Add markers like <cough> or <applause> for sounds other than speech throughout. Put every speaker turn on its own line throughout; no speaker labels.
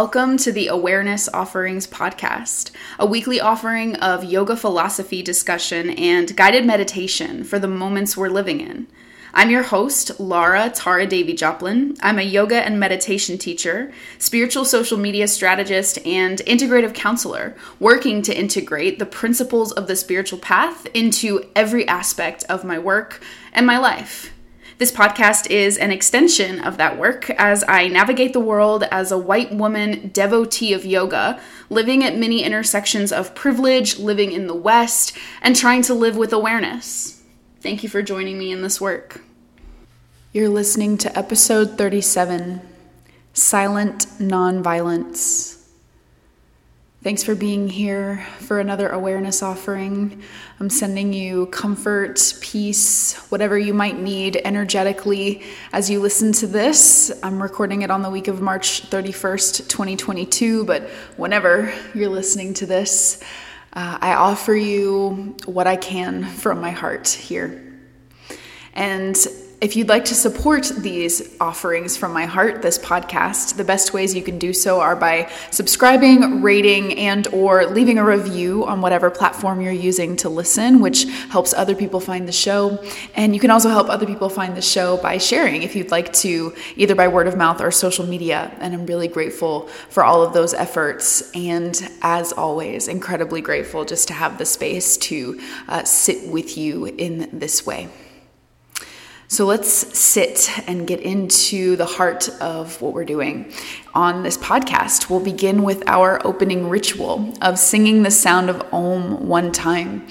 Welcome to the Awareness Offerings Podcast, a weekly offering of yoga philosophy discussion and guided meditation for the moments we're living in. I'm your host, Laura Tara Davy Joplin. I'm a yoga and meditation teacher, spiritual social media strategist, and integrative counselor, working to integrate the principles of the spiritual path into every aspect of my work and my life. This podcast is an extension of that work as I navigate the world as a white woman devotee of yoga, living at many intersections of privilege, living in the West, and trying to live with awareness. Thank you for joining me in this work. You're listening to episode 37 Silent Nonviolence. Thanks for being here for another awareness offering. I'm sending you comfort, peace, whatever you might need energetically as you listen to this. I'm recording it on the week of March 31st, 2022, but whenever you're listening to this, uh, I offer you what I can from my heart here. And if you'd like to support these offerings from my heart, this podcast, the best ways you can do so are by subscribing, rating, and or leaving a review on whatever platform you're using to listen, which helps other people find the show. And you can also help other people find the show by sharing if you'd like to, either by word of mouth or social media. And I'm really grateful for all of those efforts. And as always, incredibly grateful just to have the space to uh, sit with you in this way. So let's sit and get into the heart of what we're doing. On this podcast, we'll begin with our opening ritual of singing the sound of Om one time.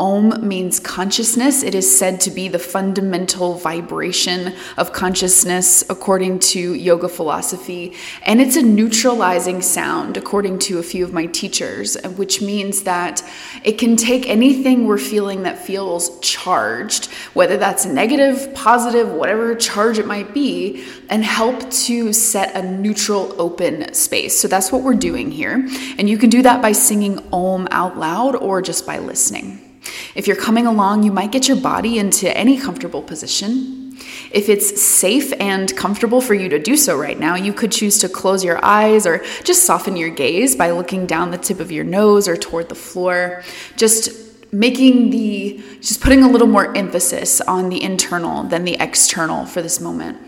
Om means consciousness. It is said to be the fundamental vibration of consciousness according to yoga philosophy. And it's a neutralizing sound according to a few of my teachers, which means that it can take anything we're feeling that feels charged, whether that's negative, positive, whatever charge it might be, and help to set a neutral, open space. So that's what we're doing here. And you can do that by singing Om out loud or just by listening. If you're coming along, you might get your body into any comfortable position. If it's safe and comfortable for you to do so right now, you could choose to close your eyes or just soften your gaze by looking down the tip of your nose or toward the floor. Just making the, just putting a little more emphasis on the internal than the external for this moment.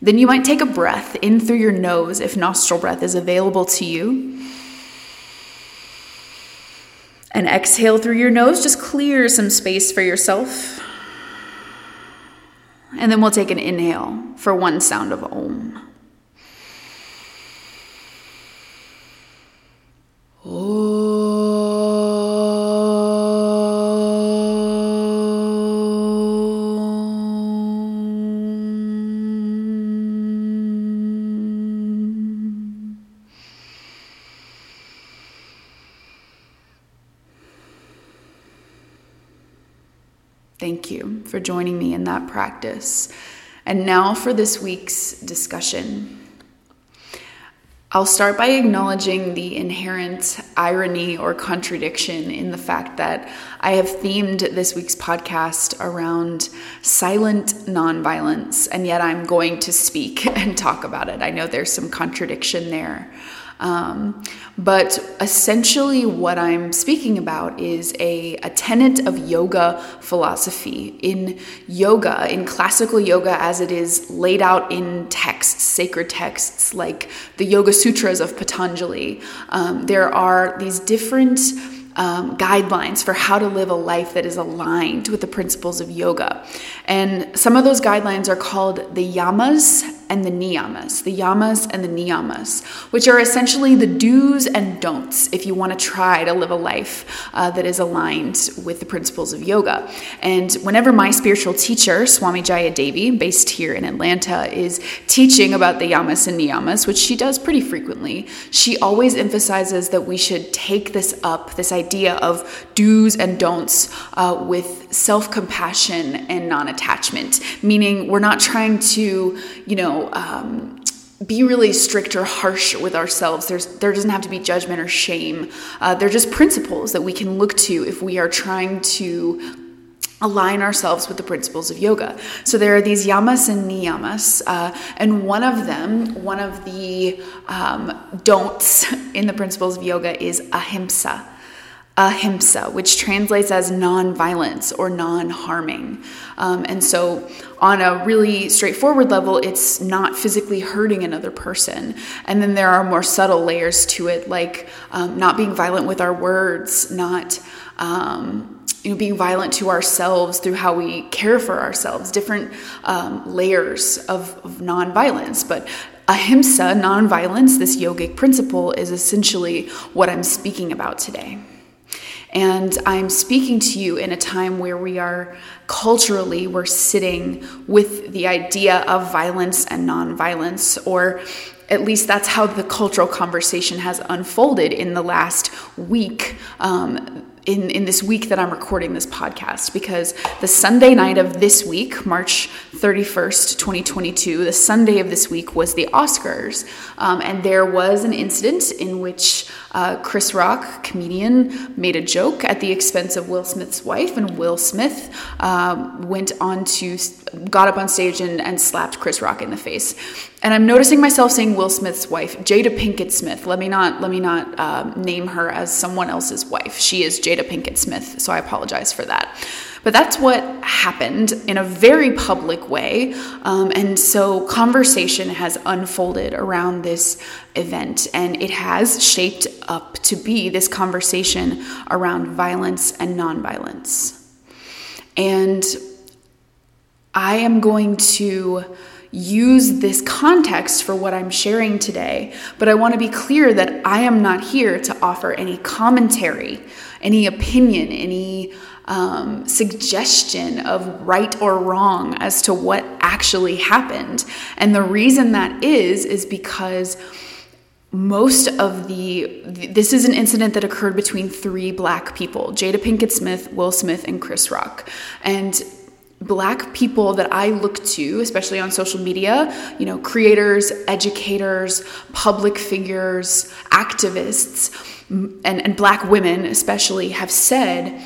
Then you might take a breath in through your nose if nostril breath is available to you. And exhale through your nose, just clear some space for yourself. And then we'll take an inhale for one sound of Om. Thank you for joining me in that practice. And now for this week's discussion. I'll start by acknowledging the inherent irony or contradiction in the fact that I have themed this week's podcast around silent nonviolence, and yet I'm going to speak <laughs> and talk about it. I know there's some contradiction there. Um, but essentially, what I'm speaking about is a, a tenet of yoga philosophy. In yoga, in classical yoga as it is laid out in texts, sacred texts like the Yoga Sutras of Patanjali, um, there are these different um, guidelines for how to live a life that is aligned with the principles of yoga. And some of those guidelines are called the yamas and the niyamas, the yamas and the niyamas, which are essentially the do's and don'ts if you want to try to live a life uh, that is aligned with the principles of yoga. And whenever my spiritual teacher, Swami Jaya Devi, based here in Atlanta, is teaching about the yamas and niyamas, which she does pretty frequently, she always emphasizes that we should take this up, this idea of do's and don'ts, uh, with self compassion and non attachment, meaning we're not trying to, you know, um, be really strict or harsh with ourselves. There's, there doesn't have to be judgment or shame. Uh, they're just principles that we can look to if we are trying to align ourselves with the principles of yoga. So there are these yamas and niyamas, uh, and one of them, one of the um, don'ts <laughs> in the principles of yoga is ahimsa. Ahimsa, which translates as non-violence or non-harming, um, and so on a really straightforward level, it's not physically hurting another person. And then there are more subtle layers to it, like um, not being violent with our words, not um, you know, being violent to ourselves through how we care for ourselves, different um, layers of, of nonviolence. But ahimsa, nonviolence, this yogic principle, is essentially what I'm speaking about today. And I'm speaking to you in a time where we are culturally, we're sitting with the idea of violence and nonviolence, or at least that's how the cultural conversation has unfolded in the last week. Um, in, in this week that I'm recording this podcast because the Sunday night of this week, March 31st, 2022, the Sunday of this week was the Oscars. Um, and there was an incident in which uh, Chris Rock, comedian, made a joke at the expense of Will Smith's wife, and Will Smith uh, went on to, got up on stage and, and slapped Chris Rock in the face. And I'm noticing myself saying Will Smith's wife, Jada Pinkett Smith. Let me not let me not uh, name her as someone else's wife. She is Jada Pinkett Smith, so I apologize for that. But that's what happened in a very public way. Um, and so conversation has unfolded around this event, and it has shaped up to be this conversation around violence and nonviolence. And I am going to use this context for what I'm sharing today, but I want to be clear that I am not here to offer any commentary, any opinion, any um, suggestion of right or wrong as to what actually happened. And the reason that is, is because most of the this is an incident that occurred between three black people jada pinkett smith will smith and chris rock and black people that i look to especially on social media you know creators educators public figures activists and, and black women especially have said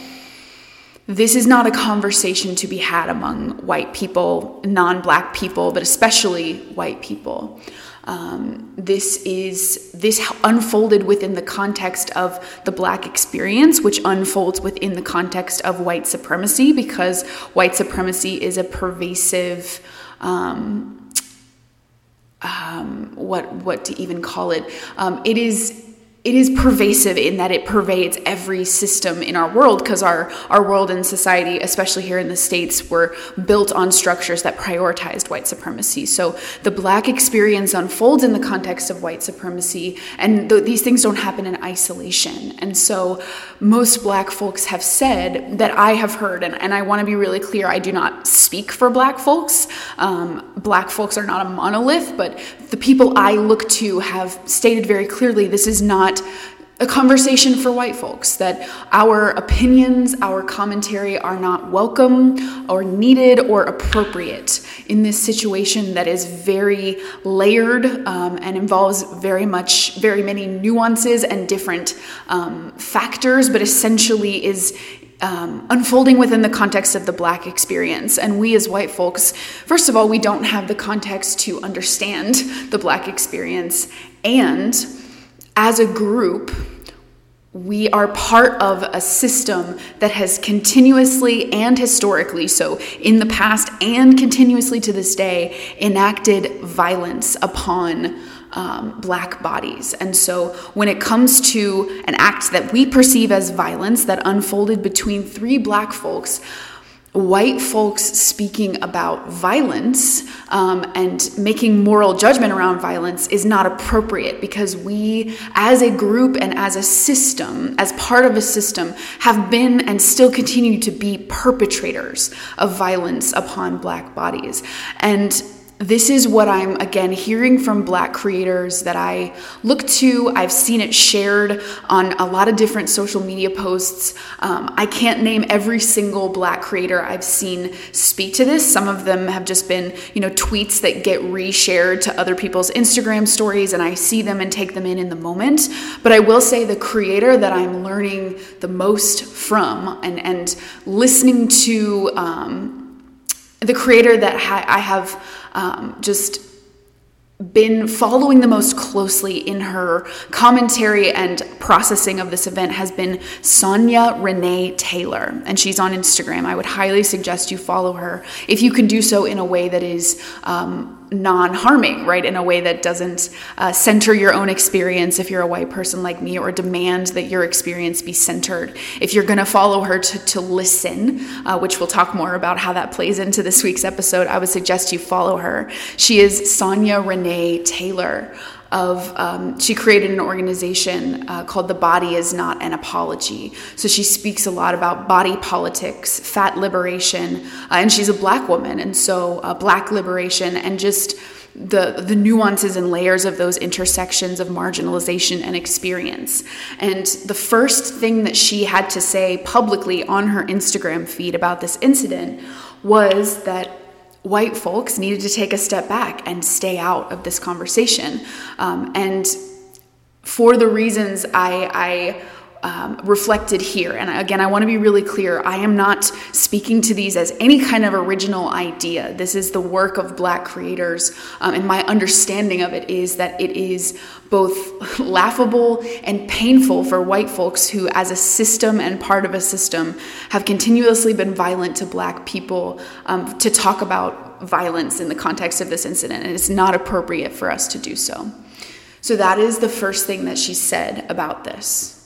this is not a conversation to be had among white people, non black people, but especially white people. Um, this is this unfolded within the context of the black experience which unfolds within the context of white supremacy because white supremacy is a pervasive um, um, what what to even call it? Um, it is it is pervasive in that it pervades every system in our world because our, our world and society, especially here in the States, were built on structures that prioritized white supremacy. So the black experience unfolds in the context of white supremacy, and th- these things don't happen in isolation. And so most black folks have said that I have heard, and, and I want to be really clear I do not speak for black folks. Um, black folks are not a monolith, but the people I look to have stated very clearly this is not a conversation for white folks that our opinions, our commentary are not welcome or needed or appropriate in this situation that is very layered um, and involves very much, very many nuances and different um, factors, but essentially is um, unfolding within the context of the black experience. And we as white folks, first of all, we don't have the context to understand the black experience. And as a group, we are part of a system that has continuously and historically, so in the past and continuously to this day, enacted violence upon um, black bodies. And so when it comes to an act that we perceive as violence that unfolded between three black folks, white folks speaking about violence um, and making moral judgment around violence is not appropriate because we, as a group and as a system, as part of a system, have been and still continue to be perpetrators of violence upon black bodies. And this is what I'm again hearing from black creators that I look to. I've seen it shared on a lot of different social media posts. Um, I can't name every single black creator I've seen speak to this. Some of them have just been, you know, tweets that get reshared to other people's Instagram stories, and I see them and take them in in the moment. But I will say the creator that I'm learning the most from and, and listening to. Um, the creator that ha- I have um, just been following the most closely in her commentary and processing of this event has been Sonya Renee Taylor, and she's on Instagram. I would highly suggest you follow her if you can do so in a way that is um, non harming, right? In a way that doesn't uh, center your own experience if you're a white person like me, or demand that your experience be centered. If you're going to follow her to, to listen, uh, which we'll talk more about how that plays into this week's episode, I would suggest you follow her. She is Sonya Renee Taylor of um, she created an organization uh, called the body is not an apology. So she speaks a lot about body politics fat liberation uh, and she's a black woman. And so uh, black liberation and just the the nuances and layers of those intersections of marginalization and experience. And the first thing that she had to say publicly on her Instagram feed about this incident was that white folks needed to take a step back and stay out of this conversation. Um, and for the reasons I, I um, reflected here. And again, I want to be really clear. I am not speaking to these as any kind of original idea. This is the work of Black creators. Um, and my understanding of it is that it is both <laughs> laughable and painful for white folks who, as a system and part of a system, have continuously been violent to Black people um, to talk about violence in the context of this incident. And it's not appropriate for us to do so. So, that is the first thing that she said about this.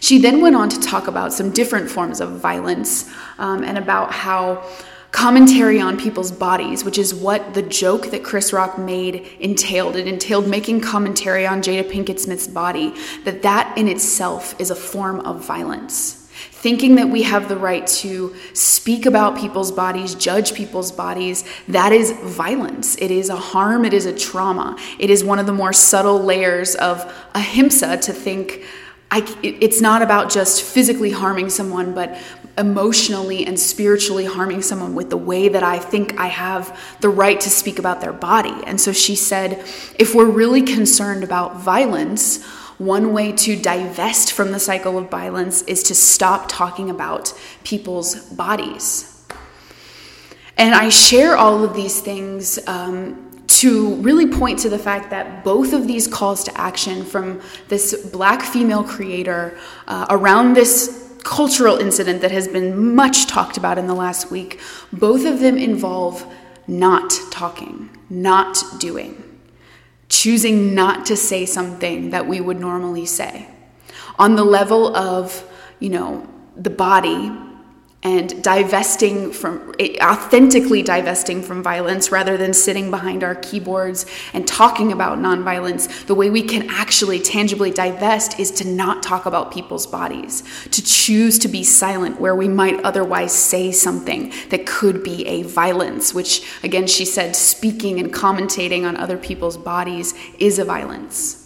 She then went on to talk about some different forms of violence um, and about how commentary on people's bodies, which is what the joke that Chris Rock made entailed. It entailed making commentary on Jada Pinkett Smith's body, that that in itself is a form of violence. Thinking that we have the right to speak about people's bodies, judge people's bodies, that is violence. It is a harm, it is a trauma. It is one of the more subtle layers of ahimsa to think I, it's not about just physically harming someone, but emotionally and spiritually harming someone with the way that I think I have the right to speak about their body. And so she said, if we're really concerned about violence, one way to divest from the cycle of violence is to stop talking about people's bodies. And I share all of these things. Um, to really point to the fact that both of these calls to action from this black female creator uh, around this cultural incident that has been much talked about in the last week, both of them involve not talking, not doing, choosing not to say something that we would normally say. On the level of, you know, the body and divesting from authentically divesting from violence rather than sitting behind our keyboards and talking about nonviolence the way we can actually tangibly divest is to not talk about people's bodies to choose to be silent where we might otherwise say something that could be a violence which again she said speaking and commentating on other people's bodies is a violence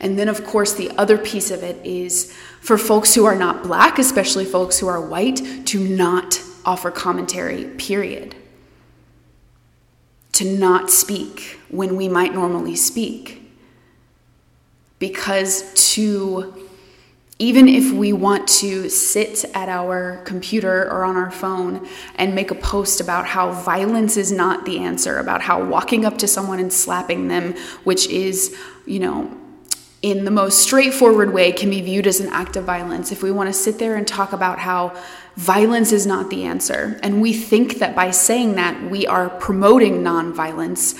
and then of course the other piece of it is for folks who are not black, especially folks who are white, to not offer commentary, period. To not speak when we might normally speak. Because to, even if we want to sit at our computer or on our phone and make a post about how violence is not the answer, about how walking up to someone and slapping them, which is, you know, in the most straightforward way can be viewed as an act of violence. If we want to sit there and talk about how violence is not the answer and we think that by saying that we are promoting nonviolence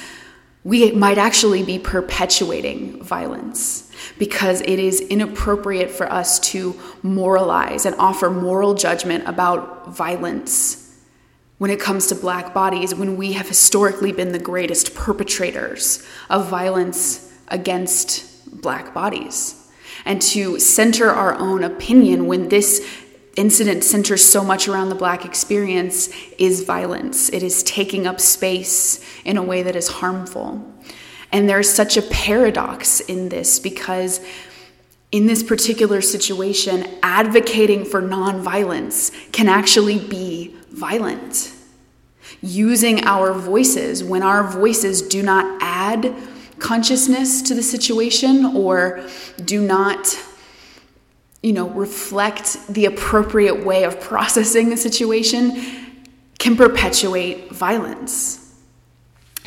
we might actually be perpetuating violence because it is inappropriate for us to moralize and offer moral judgment about violence when it comes to black bodies when we have historically been the greatest perpetrators of violence against black bodies and to center our own opinion when this incident centers so much around the black experience is violence. It is taking up space in a way that is harmful. And there's such a paradox in this because in this particular situation, advocating for nonviolence can actually be violent. Using our voices when our voices do not add consciousness to the situation or do not you know reflect the appropriate way of processing the situation can perpetuate violence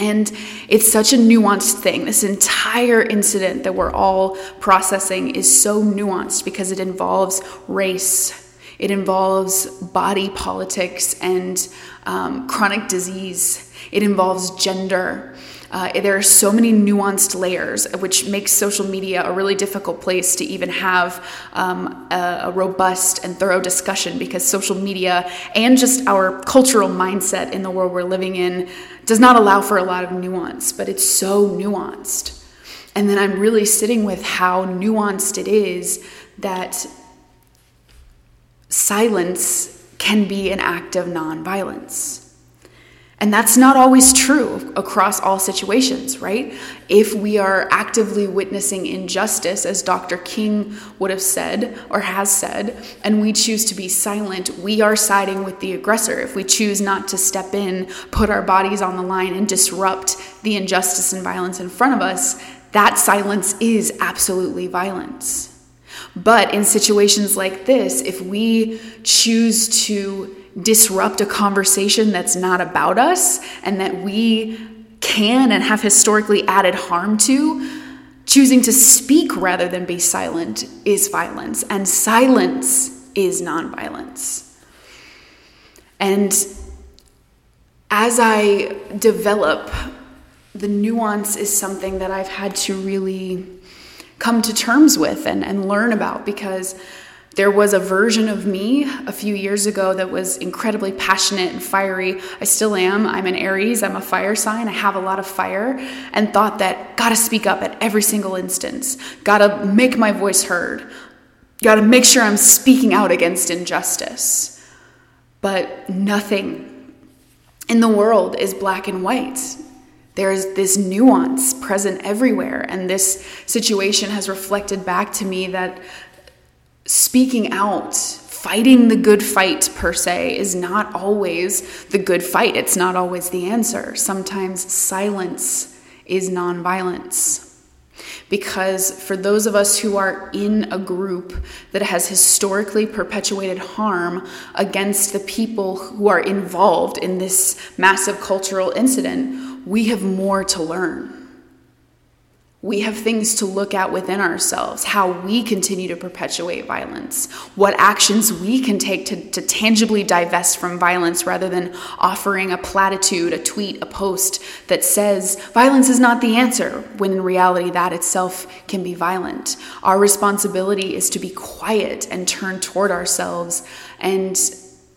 and it's such a nuanced thing. This entire incident that we're all processing is so nuanced because it involves race, it involves body politics and um, chronic disease, it involves gender, uh, there are so many nuanced layers, which makes social media a really difficult place to even have um, a, a robust and thorough discussion because social media and just our cultural mindset in the world we're living in does not allow for a lot of nuance, but it's so nuanced. And then I'm really sitting with how nuanced it is that silence can be an act of nonviolence. And that's not always true across all situations, right? If we are actively witnessing injustice, as Dr. King would have said or has said, and we choose to be silent, we are siding with the aggressor. If we choose not to step in, put our bodies on the line, and disrupt the injustice and violence in front of us, that silence is absolutely violence. But in situations like this, if we choose to disrupt a conversation that's not about us and that we can and have historically added harm to, choosing to speak rather than be silent is violence, and silence is nonviolence. And as I develop, the nuance is something that I've had to really come to terms with and, and learn about because there was a version of me a few years ago that was incredibly passionate and fiery. I still am. I'm an Aries, I'm a fire sign. I have a lot of fire, and thought that gotta speak up at every single instance, gotta make my voice heard, gotta make sure I'm speaking out against injustice. But nothing in the world is black and white. There's this nuance present everywhere, and this situation has reflected back to me that speaking out, fighting the good fight per se, is not always the good fight. It's not always the answer. Sometimes silence is nonviolence. Because for those of us who are in a group that has historically perpetuated harm against the people who are involved in this massive cultural incident, we have more to learn we have things to look at within ourselves, how we continue to perpetuate violence, what actions we can take to, to, tangibly divest from violence rather than offering a platitude, a tweet, a post that says violence is not the answer, when in reality that itself can be violent. Our responsibility is to be quiet and turn toward ourselves and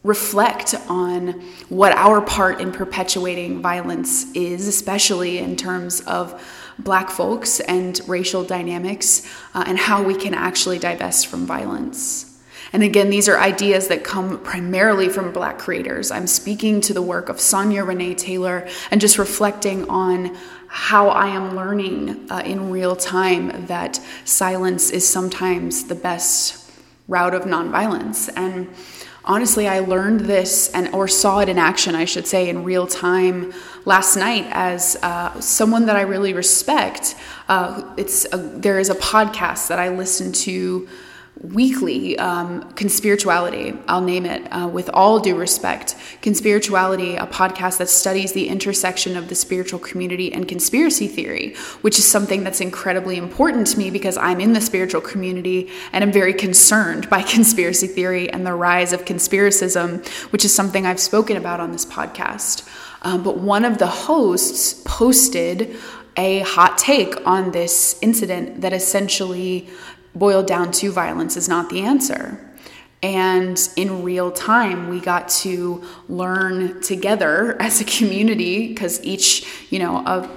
reflect on what our part in perpetuating violence is, especially in terms of black folks and racial dynamics uh, and how we can actually divest from violence. And again, these are ideas that come primarily from black creators. I'm speaking to the work of Sonya Renee Taylor and just reflecting on how I am learning uh, in real time that silence is sometimes the best route of nonviolence. And honestly, I learned this and or saw it in action, I should say, in real time last night as uh, someone that I really respect. Uh, it's a, there is a podcast that I listen to weekly um, conspirituality i'll name it uh, with all due respect conspirituality a podcast that studies the intersection of the spiritual community and conspiracy theory which is something that's incredibly important to me because i'm in the spiritual community and i'm very concerned by <laughs> conspiracy theory and the rise of conspiracism which is something i've spoken about on this podcast um, but one of the hosts posted a hot take on this incident that essentially boiled down to violence is not the answer. And in real time, we got to learn together <laughs> as a community because each, you know, uh,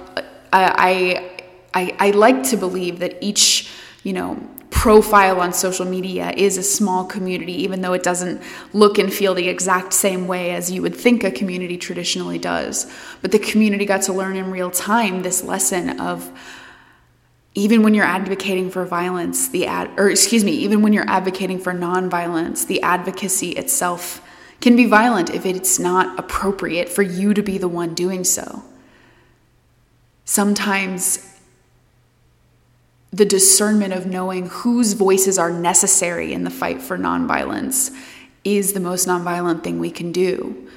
I, I, I like to believe that each, you know, profile on social media is a small community, even though it doesn't look and feel the exact same way as you would think a community traditionally does. But the community got to learn in real time this lesson of even when you're advocating for violence, the ad, or excuse me, even when you're advocating for nonviolence, the advocacy itself can be violent if it's not appropriate for you to be the one doing so. Sometimes the discernment of knowing whose voices are necessary in the fight for nonviolence is the most nonviolent thing we can do.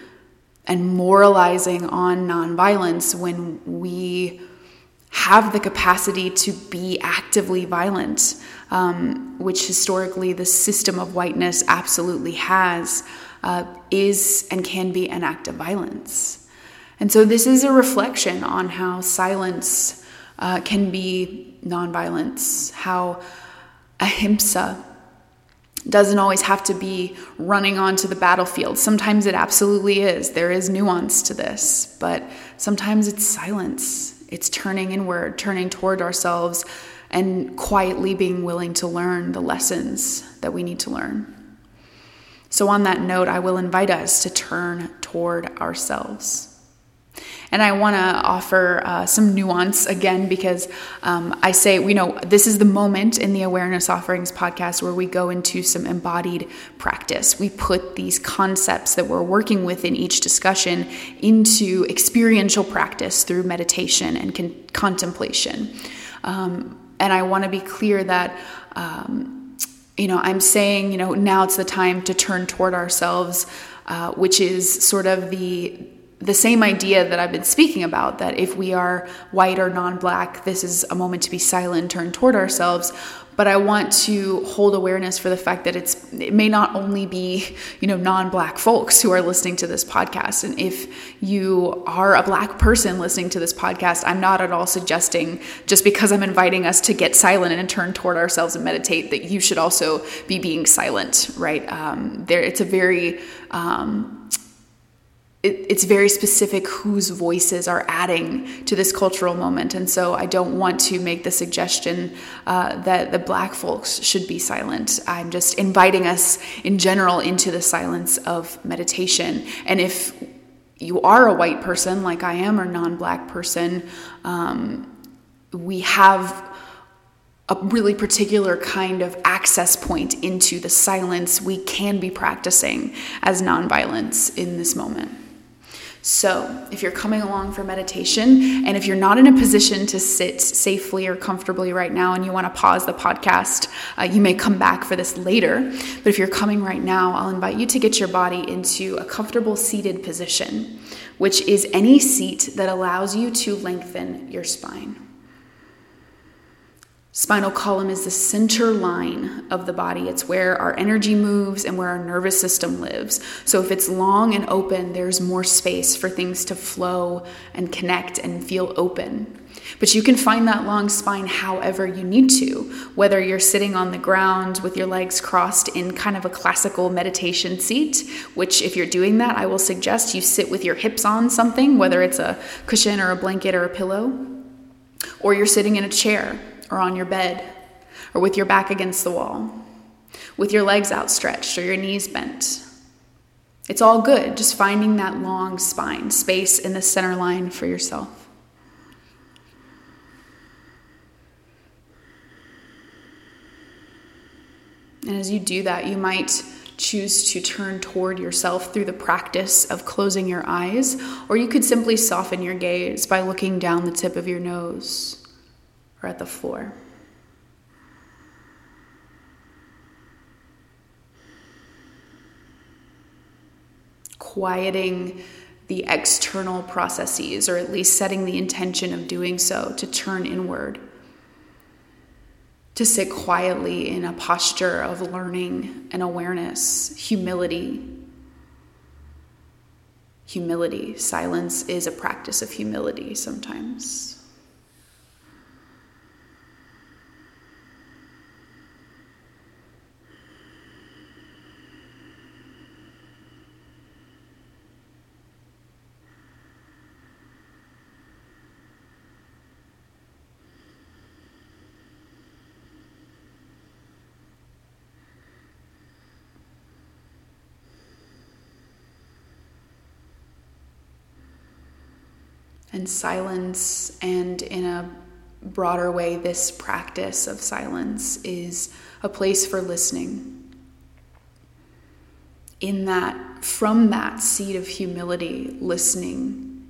And moralizing on nonviolence when we have the capacity to be actively violent, um, which historically the system of whiteness absolutely has, uh, is and can be an act of violence. And so this is a reflection on how silence uh, can be nonviolence, how ahimsa doesn't always have to be running onto the battlefield. Sometimes it absolutely is. There is nuance to this, but sometimes it's silence. It's turning inward, turning toward ourselves, and quietly being willing to learn the lessons that we need to learn. So, on that note, I will invite us to turn toward ourselves. And I want to offer uh, some nuance again because um, I say, you know, this is the moment in the Awareness Offerings podcast where we go into some embodied practice. We put these concepts that we're working with in each discussion into experiential practice through meditation and con- contemplation. Um, and I want to be clear that. Um, you know, I'm saying, you know, now it's the time to turn toward ourselves, uh, which is sort of the the same idea that I've been speaking about that if we are white or non black, this is a moment to be silent, turn toward ourselves. But I want to hold awareness for the fact that it's it may not only be, you know, non-black folks who are listening to this podcast. And if you are a black person listening to this podcast, I'm not at all suggesting just because I'm inviting us to get silent and turn toward ourselves and meditate that you should also be being silent, right? Um, there, it's a very um, it, it's very specific whose voices are adding to this cultural moment. And so I don't want to make the suggestion uh, that the black folks should be silent. I'm just inviting us in general into the silence of meditation. And if you are a white person, like I am, or non black person, um, we have a really particular kind of access point into the silence we can be practicing as nonviolence in this moment. So, if you're coming along for meditation and if you're not in a position to sit safely or comfortably right now and you want to pause the podcast, uh, you may come back for this later. But if you're coming right now, I'll invite you to get your body into a comfortable seated position, which is any seat that allows you to lengthen your spine. Spinal column is the center line of the body. It's where our energy moves and where our nervous system lives. So if it's long and open, there's more space for things to flow and connect and feel open. But you can find that long spine however you need to, whether you're sitting on the ground with your legs crossed in kind of a classical meditation seat, which, if you're doing that, I will suggest you sit with your hips on something, whether it's a cushion or a blanket or a pillow, or you're sitting in a chair or on your bed or with your back against the wall, with your legs outstretched or your knees bent. It's all good, just finding that long spine, space in the center line for yourself. And as you do that, you might choose to turn toward yourself through the practice of closing your eyes, or you could simply soften your gaze by looking down the tip of your nose or at the floor. Quieting the external processes, or at least setting the intention of doing so to turn inward. To sit quietly in a posture of learning and awareness, humility. Humility. Silence is a practice of humility sometimes. And silence, and in a broader way, this practice of silence is a place for listening. In that, from that seat of humility, listening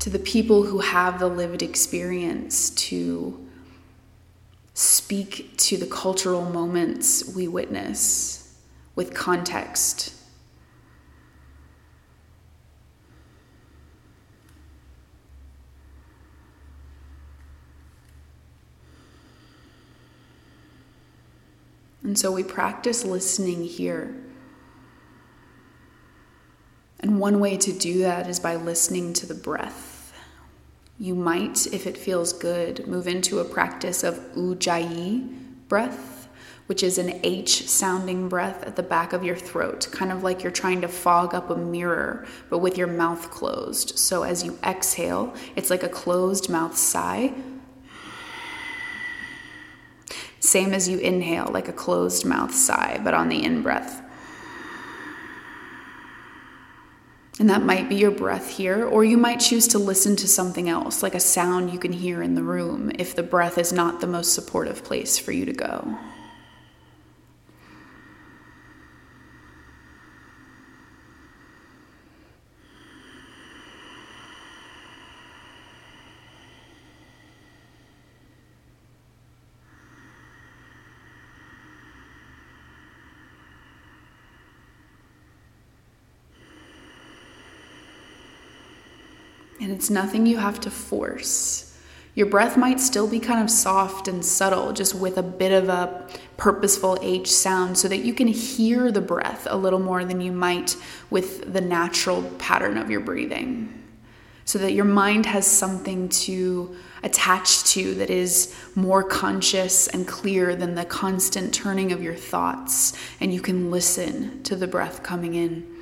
to the people who have the lived experience to speak to the cultural moments we witness with context And so we practice listening here. And one way to do that is by listening to the breath. You might, if it feels good, move into a practice of ujjayi breath, which is an H sounding breath at the back of your throat, kind of like you're trying to fog up a mirror, but with your mouth closed. So as you exhale, it's like a closed mouth sigh same as you inhale, like a closed mouth sigh, but on the in breath. And that might be your breath here, or you might choose to listen to something else, like a sound you can hear in the room, if the breath is not the most supportive place for you to go. And it's nothing you have to force. Your breath might still be kind of soft and subtle, just with a bit of a purposeful H sound, so that you can hear the breath a little more than you might with the natural pattern of your breathing. So that your mind has something to attach to that is more conscious and clear than the constant turning of your thoughts, and you can listen to the breath coming in.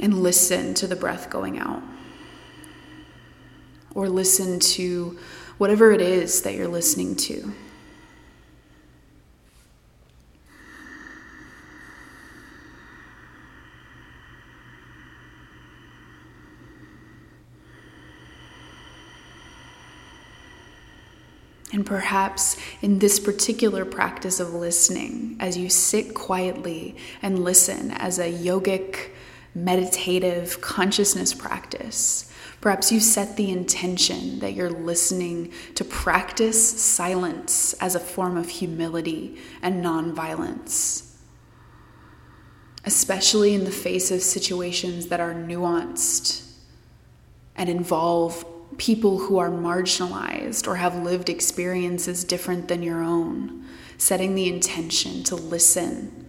And listen to the breath going out. Or listen to whatever it is that you're listening to. And perhaps in this particular practice of listening, as you sit quietly and listen as a yogic meditative consciousness practice. Perhaps you set the intention that you're listening to practice silence as a form of humility and nonviolence, especially in the face of situations that are nuanced and involve people who are marginalized or have lived experiences different than your own. Setting the intention to listen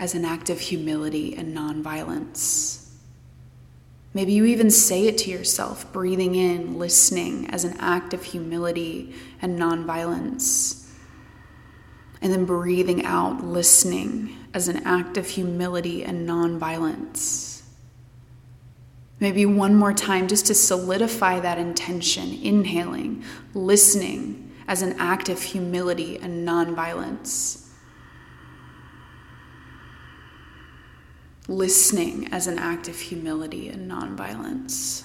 as an act of humility and nonviolence. Maybe you even say it to yourself, breathing in, listening as an act of humility and nonviolence. And then breathing out, listening as an act of humility and nonviolence. Maybe one more time just to solidify that intention, inhaling, listening as an act of humility and nonviolence. Listening as an act of humility and nonviolence.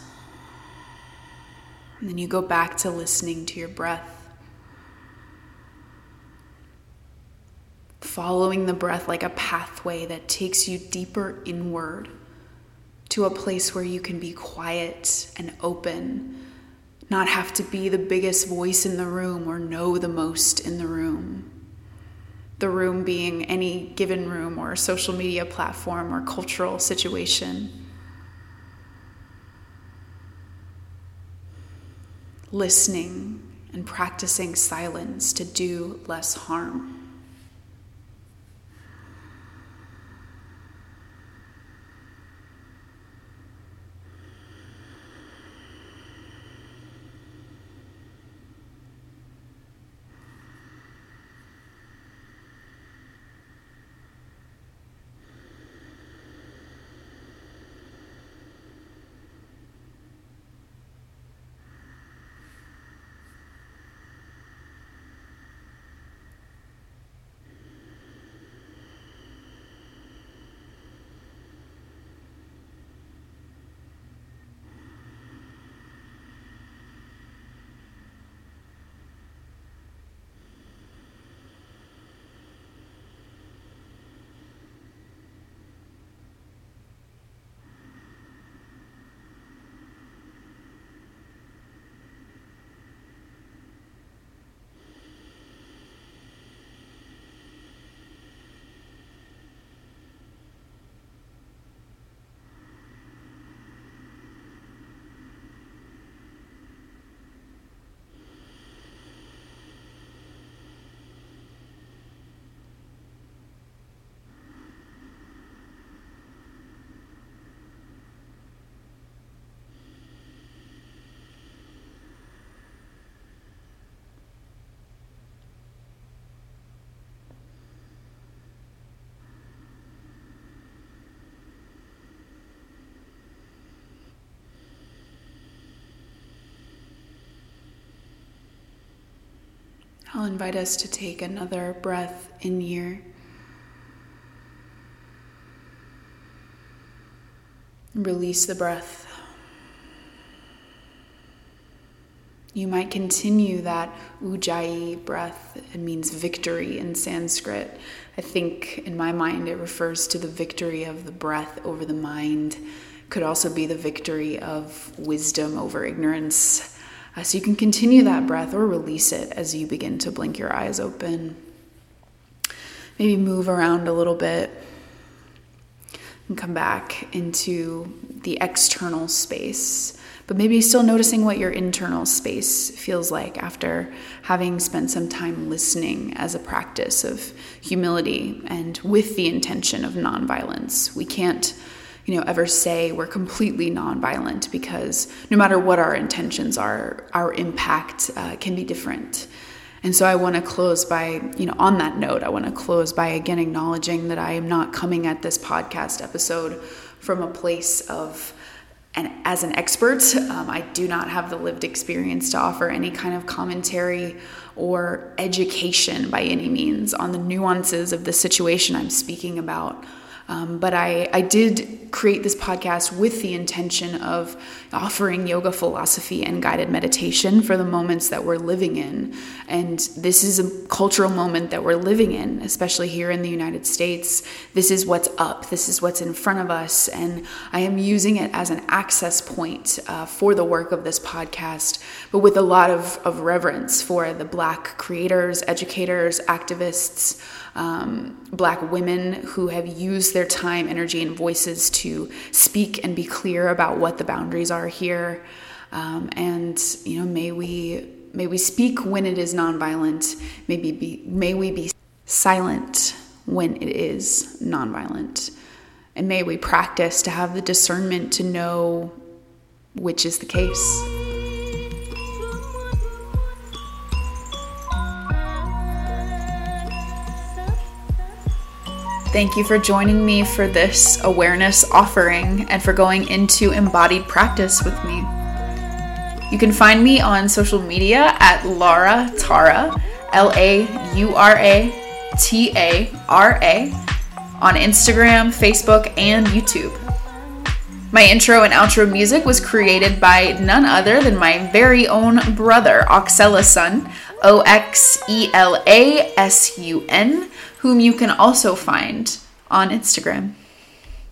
And then you go back to listening to your breath. Following the breath like a pathway that takes you deeper inward to a place where you can be quiet and open, not have to be the biggest voice in the room or know the most in the room the room being any given room or social media platform or cultural situation. Listening and practicing silence to do less harm. I'll invite us to take another breath in here. Release the breath. You might continue that ujjayi breath. It means victory in Sanskrit. I think in my mind it refers to the victory of the breath over the mind. Could also be the victory of wisdom over ignorance. Uh, so you can continue that breath or release it as you begin to blink your eyes open. Maybe move around a little bit and come back into the external space. But maybe still noticing what your internal space feels like after having spent some time listening as a practice of humility and with the intention of nonviolence. We can't you know, ever say we're completely nonviolent because no matter what our intentions are, our impact uh, can be different. And so I want to close by, you know, on that note, I want to close by again acknowledging that I am not coming at this podcast episode from a place of, and as an expert, um, I do not have the lived experience to offer any kind of commentary or education by any means on the nuances of the situation I'm speaking about. Um, but I, I did create this podcast with the intention of offering yoga philosophy and guided meditation for the moments that we're living in. And this is a cultural moment that we're living in, especially here in the United States. This is what's up, this is what's in front of us. And I am using it as an access point uh, for the work of this podcast, but with a lot of, of reverence for the Black creators, educators, activists um, black women who have used their time, energy, and voices to speak and be clear about what the boundaries are here. Um, and you know, may we may we speak when it is nonviolent. Maybe be, may we be silent when it is nonviolent. And may we practice to have the discernment to know which is the case. Thank you for joining me for this awareness offering and for going into embodied practice with me. You can find me on social media at Laura Tara, L A U R A T A R A, on Instagram, Facebook, and YouTube. My intro and outro music was created by none other than my very own brother, Oxela Sun, O X E L A S U N whom you can also find on Instagram.